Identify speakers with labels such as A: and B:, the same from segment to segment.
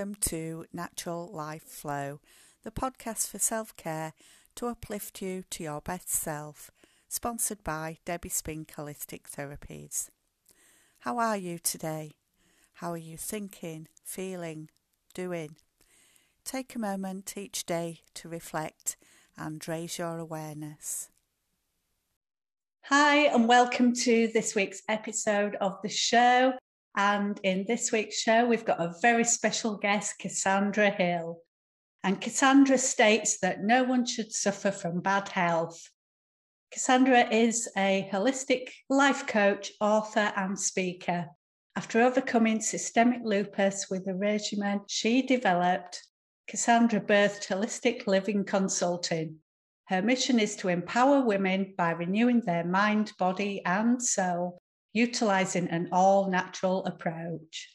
A: Welcome to Natural Life Flow, the podcast for self care to uplift you to your best self, sponsored by Debbie Spink Holistic Therapies. How are you today? How are you thinking, feeling, doing? Take a moment each day to reflect and raise your awareness.
B: Hi, and welcome to this week's episode of the show. And in this week's show, we've got a very special guest, Cassandra Hill. And Cassandra states that no one should suffer from bad health. Cassandra is a holistic life coach, author, and speaker. After overcoming systemic lupus with a regimen she developed, Cassandra birthed Holistic Living Consulting. Her mission is to empower women by renewing their mind, body, and soul utilizing an all natural approach.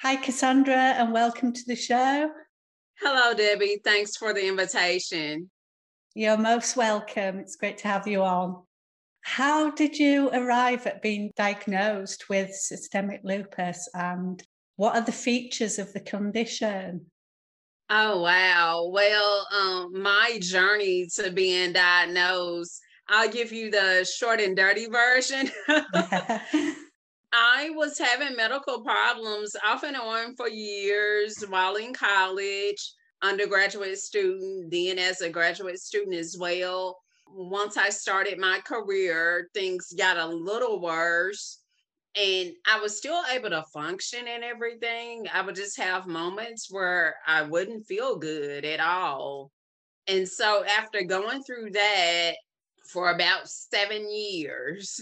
B: Hi, Cassandra, and welcome to the show.
C: Hello, Debbie. Thanks for the invitation.
B: You're most welcome. It's great to have you on. How did you arrive at being diagnosed with systemic lupus and what are the features of the condition?
C: Oh, wow. Well, um, my journey to being diagnosed I'll give you the short and dirty version. I was having medical problems off and on for years while in college, undergraduate student, then as a graduate student as well. Once I started my career, things got a little worse. And I was still able to function and everything. I would just have moments where I wouldn't feel good at all. And so after going through that, for about seven years.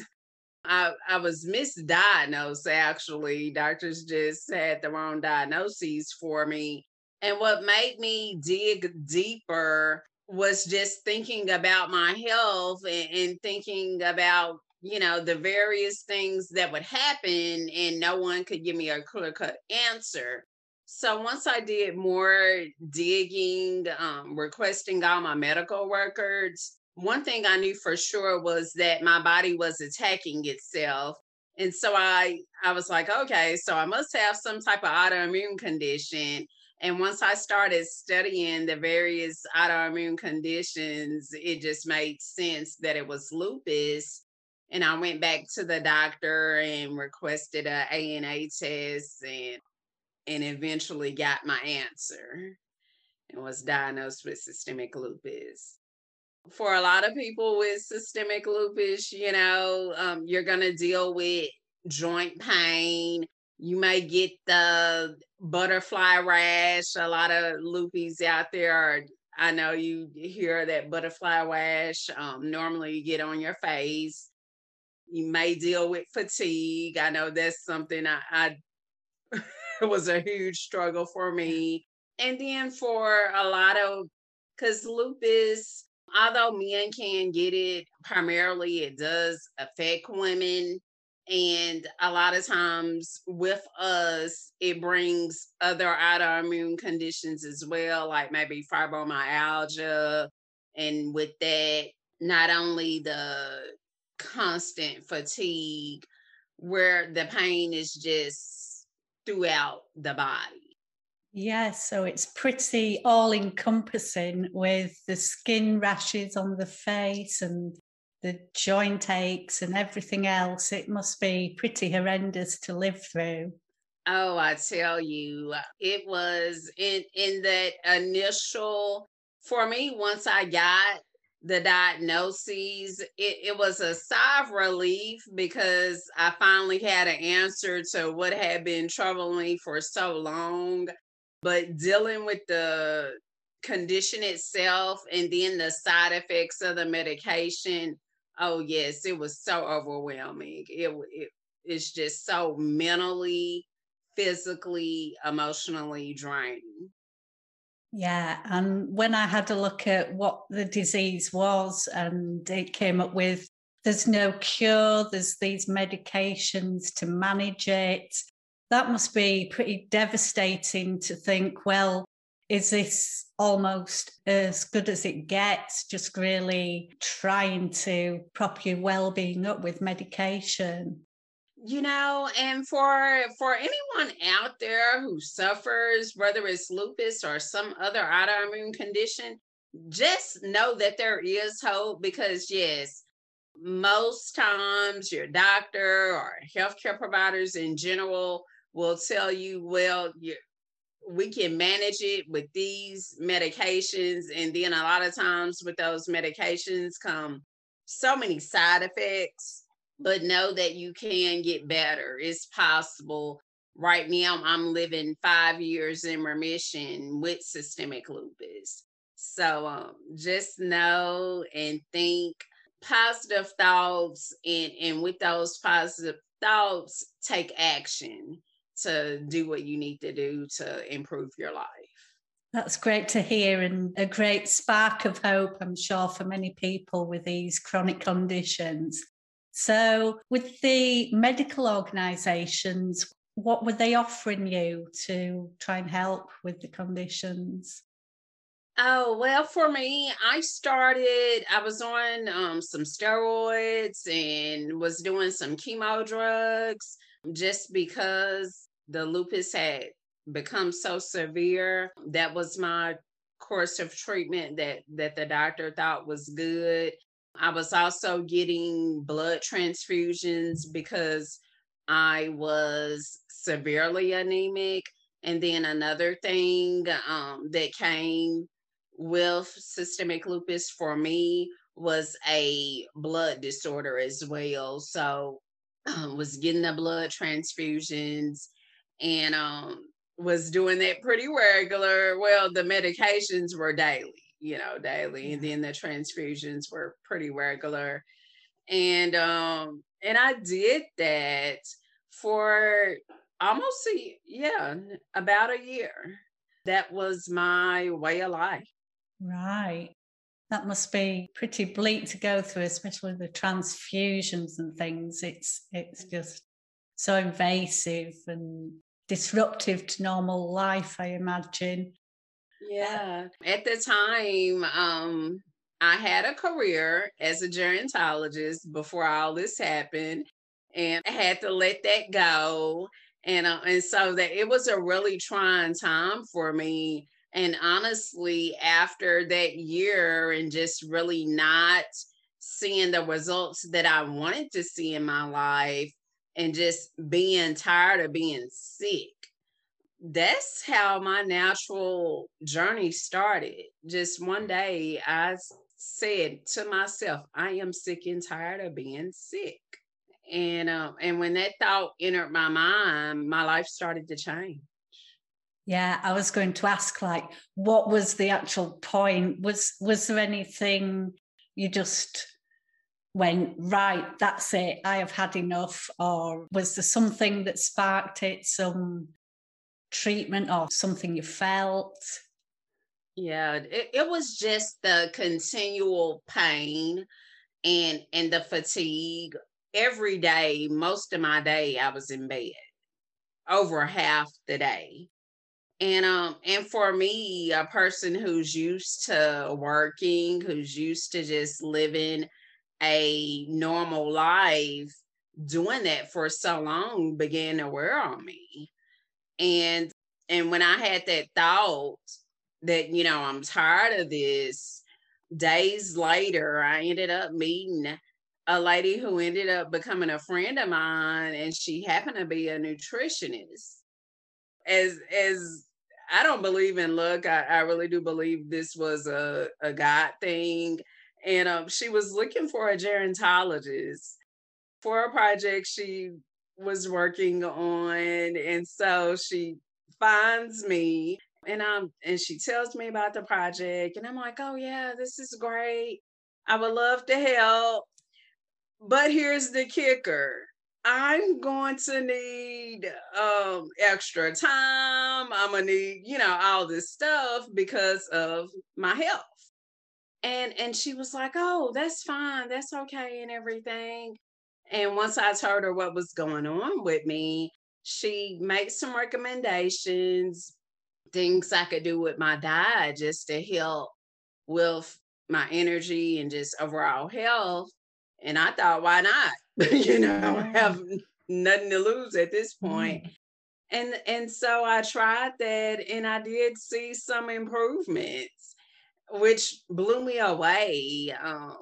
C: I, I was misdiagnosed actually. Doctors just had the wrong diagnoses for me. And what made me dig deeper was just thinking about my health and, and thinking about, you know, the various things that would happen, and no one could give me a clear cut answer. So once I did more digging, um, requesting all my medical records, one thing I knew for sure was that my body was attacking itself. And so I I was like, okay, so I must have some type of autoimmune condition. And once I started studying the various autoimmune conditions, it just made sense that it was lupus. And I went back to the doctor and requested a ANA test and and eventually got my answer and was diagnosed with systemic lupus for a lot of people with systemic lupus, you know, um, you're going to deal with joint pain. You may get the butterfly rash. A lot of lupus out there are, I know you hear that butterfly rash. Um, normally you get on your face. You may deal with fatigue. I know that's something I, I was a huge struggle for me. And then for a lot of, because lupus, although men can get it, primarily it does affect women. And a lot of times with us, it brings other autoimmune conditions as well, like maybe fibromyalgia. And with that, not only the constant fatigue, where the pain is just throughout the body.
B: Yes, so it's pretty all encompassing with the skin rashes on the face and the joint aches and everything else. It must be pretty horrendous to live through.
C: Oh, I tell you, it was in in that initial for me once I got the diagnoses, it, it was a sigh of relief because I finally had an answer to what had been troubling me for so long but dealing with the condition itself and then the side effects of the medication oh yes it was so overwhelming. It, it it's just so mentally physically emotionally draining.
B: Yeah and when i had a look at what the disease was and it came up with there's no cure there's these medications to manage it that must be pretty devastating to think, well, is this almost as good as it gets, just really trying to prop your well being up with medication?
C: you know and for for anyone out there who suffers whether it's lupus or some other autoimmune condition just know that there is hope because yes most times your doctor or healthcare providers in general will tell you well you, we can manage it with these medications and then a lot of times with those medications come so many side effects but know that you can get better. It's possible. Right now, I'm living five years in remission with systemic lupus. So um, just know and think positive thoughts, and, and with those positive thoughts, take action to do what you need to do to improve your life.
B: That's great to hear and a great spark of hope, I'm sure, for many people with these chronic conditions. So, with the medical organisations, what were they offering you to try and help with the conditions?
C: Oh, well, for me, I started, I was on um, some steroids and was doing some chemo drugs just because the lupus had become so severe. That was my course of treatment that that the doctor thought was good I was also getting blood transfusions because I was severely anemic. And then another thing um, that came with systemic lupus for me was a blood disorder as well. So um, was getting the blood transfusions and um, was doing that pretty regular. Well, the medications were daily you know, daily. And then the transfusions were pretty regular. And um and I did that for almost a yeah, about a year. That was my way of life.
B: Right. That must be pretty bleak to go through, especially the transfusions and things. It's it's just so invasive and disruptive to normal life, I imagine.
C: Yeah. At the time, um, I had a career as a gerontologist before all this happened, and I had to let that go. And uh, and so that it was a really trying time for me. And honestly, after that year, and just really not seeing the results that I wanted to see in my life, and just being tired of being sick that's how my natural journey started. Just one day I said to myself, I am sick and tired of being sick. And um, and when that thought entered my mind, my life started to change.
B: Yeah, I was going to ask like what was the actual point? Was was there anything you just went, right, that's it, I have had enough? Or was there something that sparked it, some treatment or something you felt?
C: Yeah, it, it was just the continual pain and and the fatigue. Every day, most of my day, I was in bed over half the day. And um and for me, a person who's used to working, who's used to just living a normal life, doing that for so long began to wear on me. And and when i had that thought that you know i'm tired of this days later i ended up meeting a lady who ended up becoming a friend of mine and she happened to be a nutritionist. As as i don't believe in luck i, I really do believe this was a, a god thing and um, she was looking for a gerontologist for a project she was working on. And so she finds me and um and she tells me about the project and I'm like, "Oh yeah, this is great. I would love to help." But here's the kicker. I'm going to need um extra time. I'm going to need, you know, all this stuff because of my health. And and she was like, "Oh, that's fine. That's okay and everything." And once I told her what was going on with me, she made some recommendations, things I could do with my diet just to help with my energy and just overall health. And I thought, why not? you know, I have nothing to lose at this point.
B: Mm.
C: And and so I tried that and I did see some improvements, which blew me away. Um,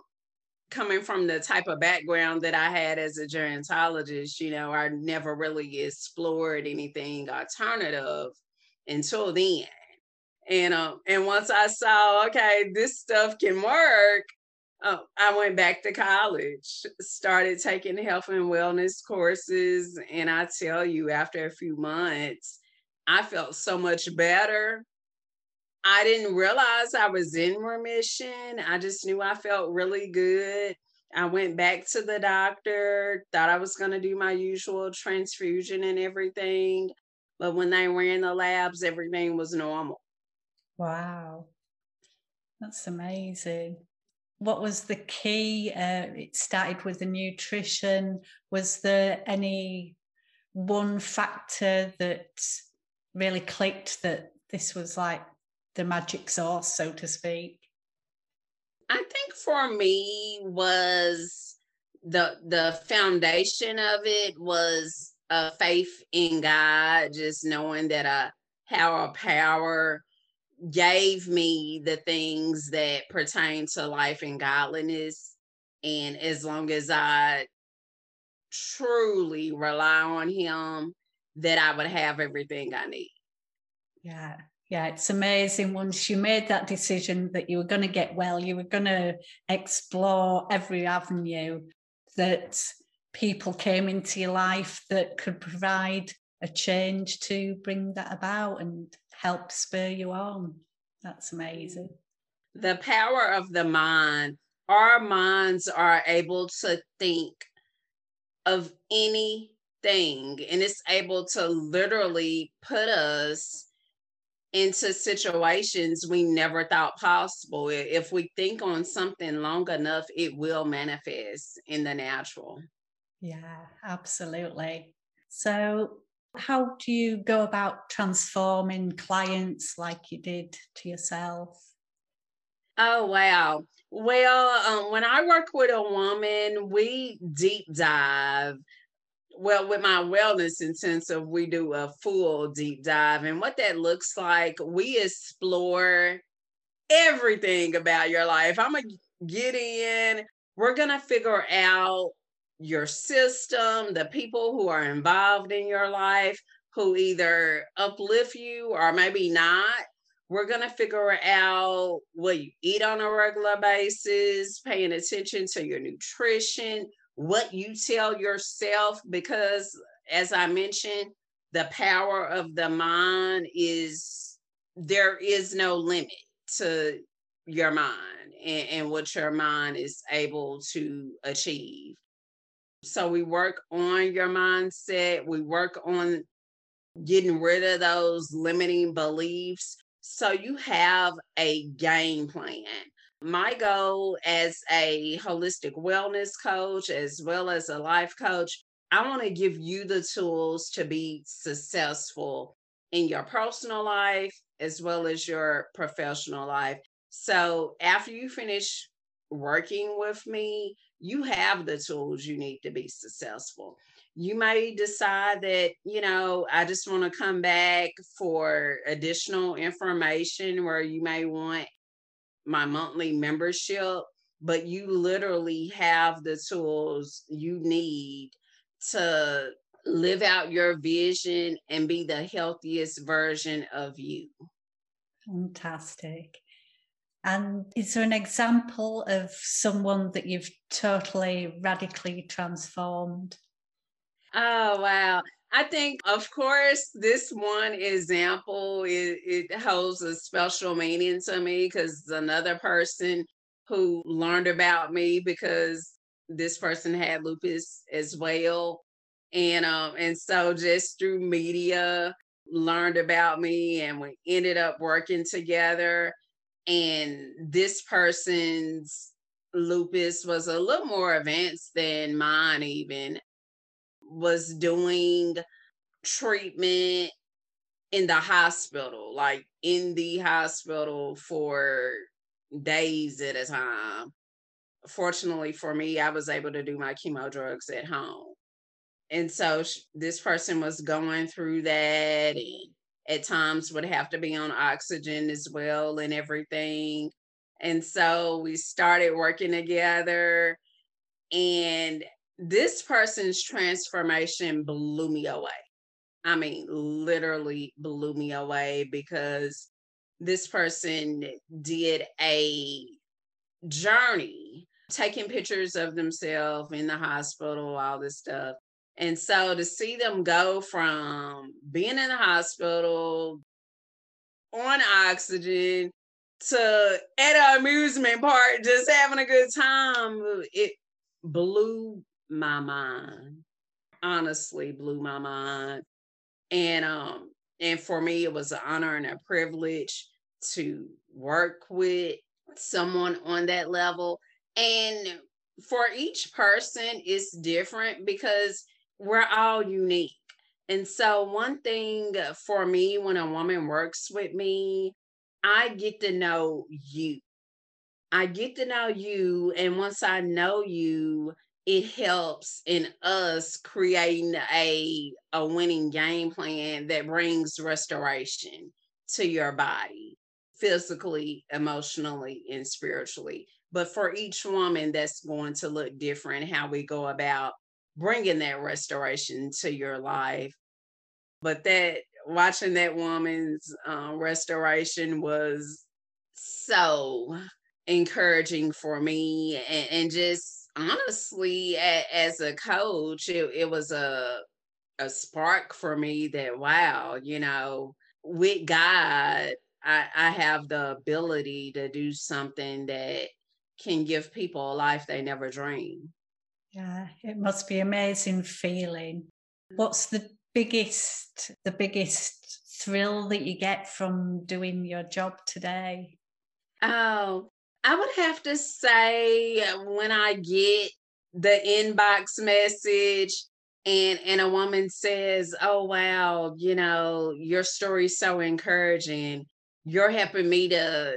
C: coming from the type of background that I had as a gerontologist, you know, I never really explored anything alternative until then. And um, and once I saw, okay, this stuff can work, uh, I went back to college, started taking health and wellness courses, and I tell you, after a few months, I felt so much better. I didn't realize I was in remission. I just knew I felt really good. I went back to the doctor, thought I was going to do my usual transfusion and everything. But when they ran the labs, everything was normal.
B: Wow. That's amazing. What was the key? Uh, it started with the nutrition. Was there any one factor that really clicked that this was like the magic sauce, so to speak?
C: I think for me was the the foundation of it was a faith in God, just knowing that uh, a higher power gave me the things that pertain to life and godliness. And as long as I truly rely on him, that I would have everything I need.
B: Yeah. Yeah, it's amazing. Once you made that decision that you were going to get well, you were going to explore every avenue that people came into your life that could provide a change to bring that about and help spur you on. That's amazing.
C: The power of the mind. Our minds are able to think of anything, and it's able to literally put us into situations we never thought possible. If we think on something long enough, it will manifest in the natural.
B: Yeah, absolutely. So, how do you go about transforming clients like you did to yourself?
C: Oh, wow. Well, um, when I work with a woman, we deep dive. Well, with my wellness intensive, we do a full deep dive. And what that looks like, we explore everything about your life. I'm to get in. We're to figure out your system, the people who are involved in your life, who either uplift you or maybe not. We're going to figure out what you eat on a regular basis, paying attention to your nutrition, what you tell yourself, because as I mentioned, the power of the mind is there is no limit to your mind and, and what your mind is able to achieve. So we work on your mindset, we work on getting rid of those limiting beliefs. So you have a game plan. My goal as a holistic wellness coach, as well as a life coach, I want to give you the tools to be successful in your personal life as well as your professional life. So after you finish working with me, you have the tools you need to be successful. You may decide that, you know, I just want to come back for additional information where you may want my monthly membership, but you literally have the tools you need to live out your vision and be the healthiest version of you.
B: Fantastic. And is there an example of someone that you've totally radically transformed?
C: Oh, wow. I think, of course, this one example it, it holds a special meaning to me because another person who learned about me because this person had lupus as well, and um and so just through media learned about me, and we ended up working together. And this person's lupus was a little more advanced than mine even was doing treatment in the hospital like in the hospital for days at a time fortunately for me i was able to do my chemo drugs at home and so sh- this person was going through that and at times would have to be on oxygen as well and everything. And so we started working together and this person's transformation blew me away. I mean, literally blew me away because this person did a journey taking pictures of themselves in the hospital, all this stuff. And so to see them go from being in the hospital on oxygen to at an amusement park just having a good time, it blew my mind. Honestly, blew my mind. And um, and for me, it was an honor and a privilege to work with someone on that level. And for each person, it's different because we're all unique. And so, one thing for me when a woman works with me, I get to know you. I get to know you. And once I know you, it helps in us creating a, a winning game plan that brings restoration to your body physically, emotionally, and spiritually. But for each woman, that's going to look different how we go about bringing that restoration to your life. But that watching that woman's uh, restoration was so encouraging for me and, and just honestly a, as a coach it, it was a a spark for me that wow you know with god I, I have the ability to do something that can give people a life they never dreamed
B: yeah, it must be amazing feeling. Mm-hmm. What's the biggest the biggest thrill that you get from doing your job today?
C: Oh, I would have to say when I get the inbox message and and a woman says, "Oh wow, you know, your story's so encouraging. You're helping me to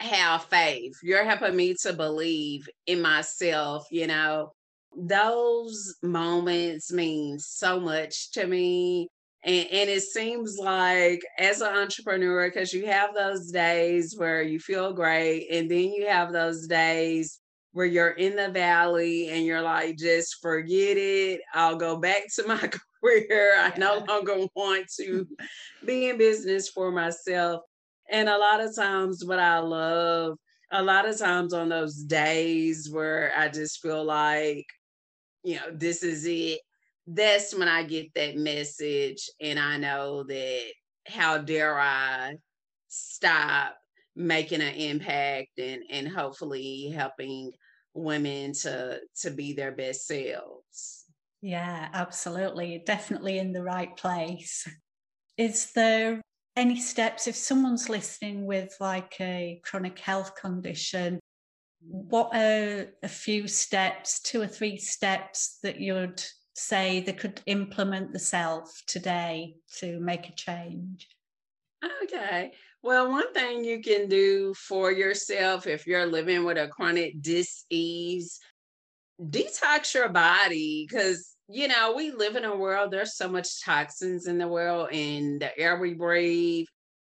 C: have faith. You're helping me to believe in myself, you know." those moments mean so much to me. And, and it seems like as an entrepreneur, because you have those days where you feel great, and then you have those days where you're in the valley and you're like, just forget it. I'll go back to my career. I no longer want to be in business for myself. And a lot of times, what I love, a lot of times on those days where I just feel like you know, this is it. That's when I get that message and I know that how dare I stop making an impact and and hopefully helping women to to be their best selves.
B: Yeah, absolutely. Definitely in the right place. Is there any steps if someone's listening with like a chronic health condition what are a few steps, two or three steps that you'd say they could implement themselves today to make a change?
C: Okay. Well, one thing you can do for yourself if you're living with a chronic disease, detox your body because you know we live in a world there's so much toxins in the world and the air we breathe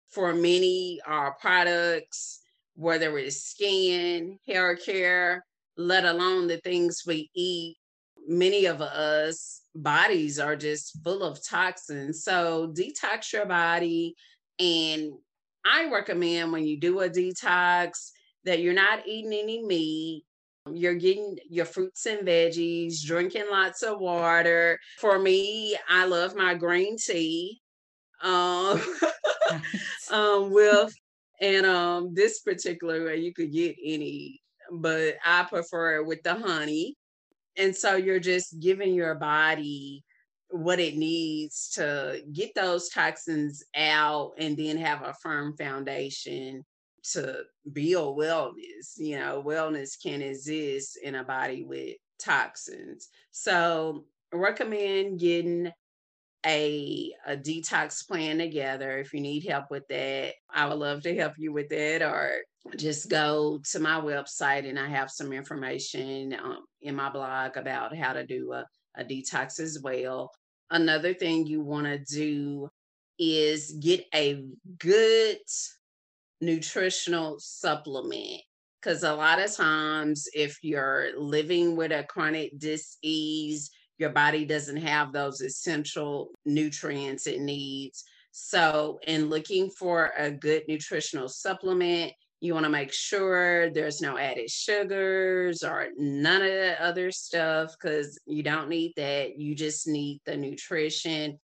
C: for many our products whether it's skin, hair care, let alone the things we eat. Many of us bodies are just full of toxins. So detox your body. And I recommend when you do a detox that you're not eating any meat. You're getting your fruits and veggies, drinking lots of water. For me, I love my green tea um, um, with and um, this particular way, you could get any, but I prefer it with the honey. And so you're just giving your body what it needs to get those toxins out and then have a firm foundation to build wellness. You know, wellness can exist in a body with toxins. So recommend getting a, a detox plan together. If you need help with that, I would love to help you with that. Or just go to my website and I have some information um, in my blog about how to do a, a detox as well. Another thing you want to do is get a good nutritional supplement. Because a lot of times, if you're living with a chronic disease, your body doesn't have those essential nutrients it needs. So, in looking for a good nutritional supplement, you want to make sure there's no added sugars or none of the other stuff because you don't need that. You just need the nutrition.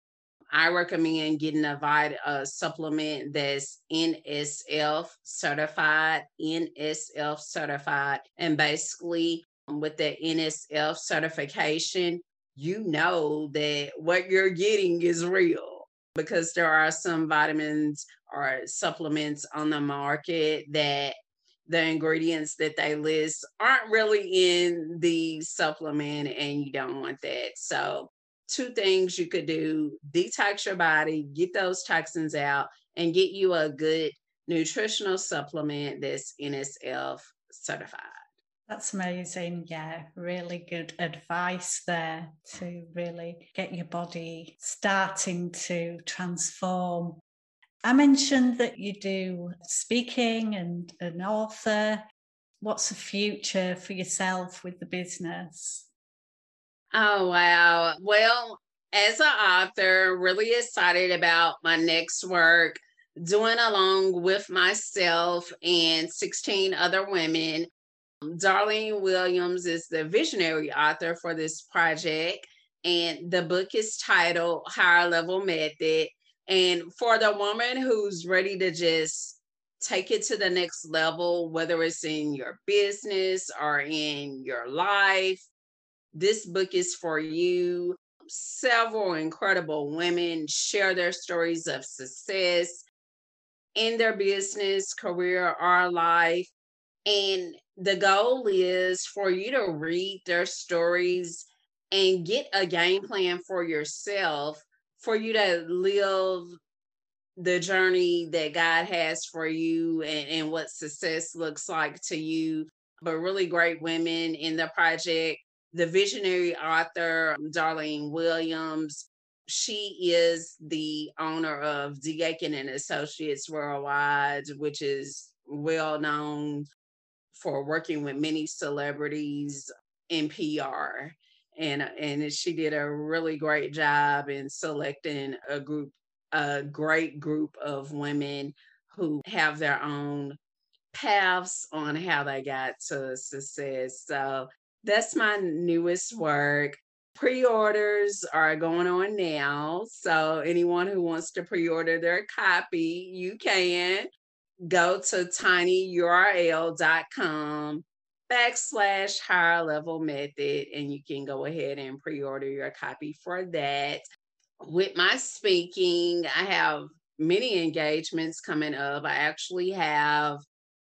C: I recommend getting a vitamin a supplement that's NSF certified, NSF certified, and basically um, with the NSF certification, you know that what you're getting is real because there are some vitamins or supplements on the market that the ingredients that they list aren't really in the supplement and you don't want that. So, two things you could do detox your body, get those toxins out, and get you a good nutritional supplement that's NSF certified.
B: That's amazing. Yeah, really good advice there to really get your body starting to transform. I mentioned that you do speaking and an author. What's the future for yourself with the business?
C: Oh, wow. Well, as an author, really excited about my next work, doing along with myself and 16 other women Darlene Williams is the visionary author for this project, and the book is titled Higher Level Method. And for the woman who's ready to just take it to the next level, whether it's in your business or in your life, this book is for you. Several incredible women share their stories of success in their business, career, or life. And the goal is for you to read their stories and get a game plan for yourself for you to live the journey that God has for you and, and what success looks like to you. But really great women in the project. The visionary author, Darlene Williams, she is the owner of D. Aiken and Associates Worldwide, which is well known for working with many celebrities in PR. And, and she did a really great job in selecting a group, a great group of women who have their own paths on how they got to success. So that's my newest work. Pre orders are going on now. So anyone who wants to pre order their copy, you can go to tinyurl.com backslash higher level method and you can go ahead and pre-order your copy for that. With my speaking i have many engagements coming up. I actually have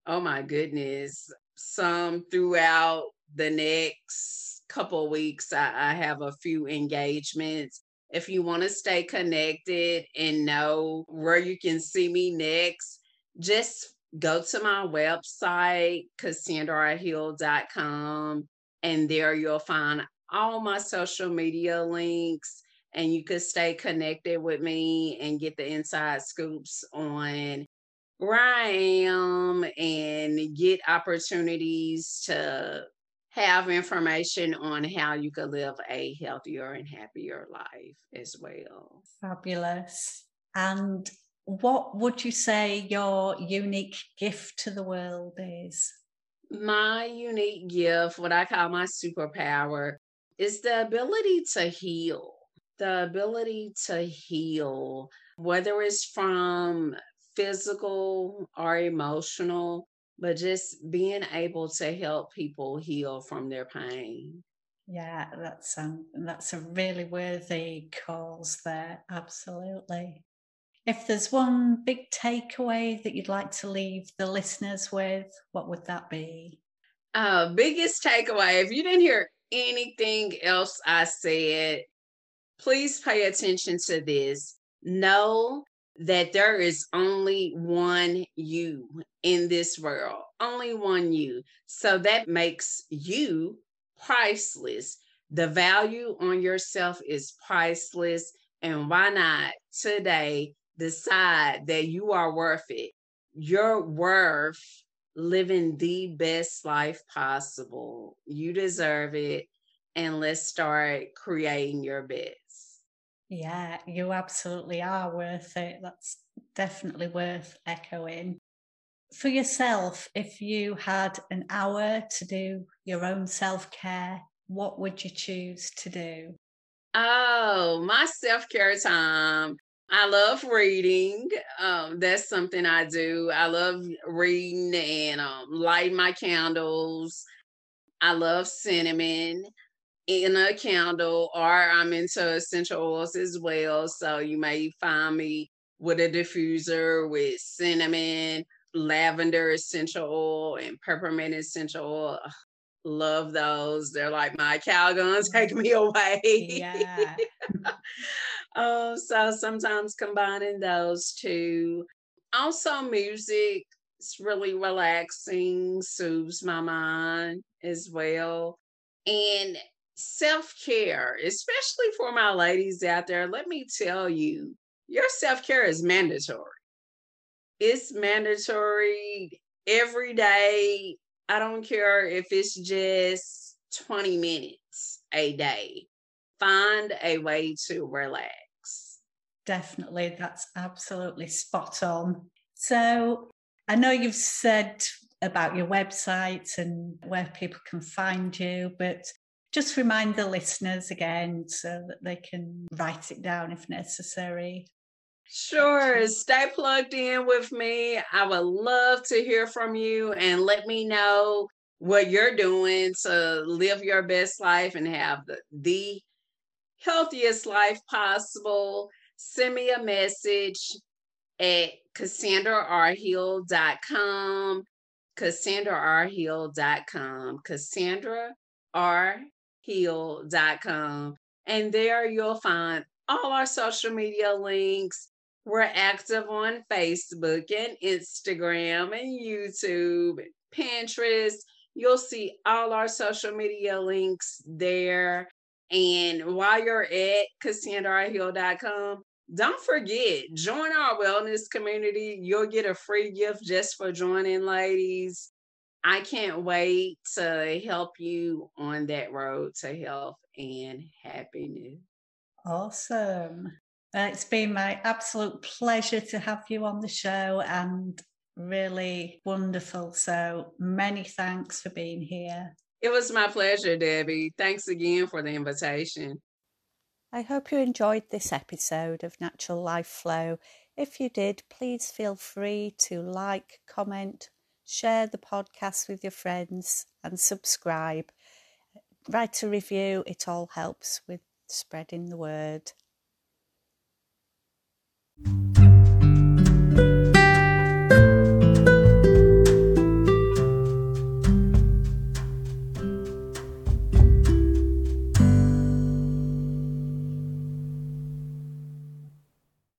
C: oh my goodness some throughout the next couple weeks I, I have a few engagements. If you want to stay connected and know where you can see me next just go to my website, cassandrahill.com, and there you'll find all my social media links and you could stay connected with me and get the inside scoops on where I am and get opportunities to have information on how you could live a healthier and happier life as well.
B: Fabulous. And what would you say your unique gift to the world is?
C: My unique gift, what I call my superpower, is the ability to heal. The ability to heal, whether it's from physical or emotional, but just being able to help people heal from their pain.
B: Yeah, that's um, that's a really worthy cause there. Absolutely. If there's one big takeaway that you'd like to leave the listeners with, what would that be?
C: Uh, biggest takeaway if you didn't hear anything else I said, please pay attention to this. Know that there is only one you in this world, only one you. So that makes you priceless. The value on yourself is priceless. And why not today decide that you are worth it? You're worth living the best life possible. You deserve it. And let's start creating your best.
B: Yeah, you absolutely are worth it. That's definitely worth echoing. For yourself, if you had an hour to do your own self care, what would you choose to do?
C: Oh, my self care time. I love reading. Um, that's something I do. I love reading and um, light my candles. I love cinnamon in a candle, or I'm into essential oils as well. So you may find me with a diffuser with cinnamon, lavender essential oil, and peppermint essential oil. Love those. They're like my Calgon take me away.
B: Yeah.
C: oh, so sometimes combining those two. Also, music. It's really relaxing, soothes my mind as well. And self care, especially for my ladies out there, let me tell you, your self care is mandatory. It's mandatory every day I don't care if it's just 20 minutes a day. Find a way to relax.
B: Definitely. That's absolutely spot on. So I know you've said about your website and where people can find you, but just remind the listeners again so that they can write it down if necessary.
C: Sure. Stay plugged in with me. I would love to hear from you and let me know what you're doing to live your best life and have the, the healthiest life possible. Send me a message at CassandraRHill.com. CassandraRHill.com. CassandraRHill.com. And there you'll find all our social media links, we're active on Facebook and Instagram and YouTube, Pinterest. You'll see all our social media links there. And while you're at CassandraHill.com, don't forget, join our wellness community. You'll get a free gift just for joining, ladies. I can't wait to help you on that road to health and happiness.
B: Awesome. It's been my absolute pleasure to have you on the show and really wonderful. So many thanks for being here.
C: It was my pleasure, Debbie. Thanks again for the invitation.
A: I hope you enjoyed this episode of Natural Life Flow. If you did, please feel free to like, comment, share the podcast with your friends, and subscribe. Write a review, it all helps with spreading the word.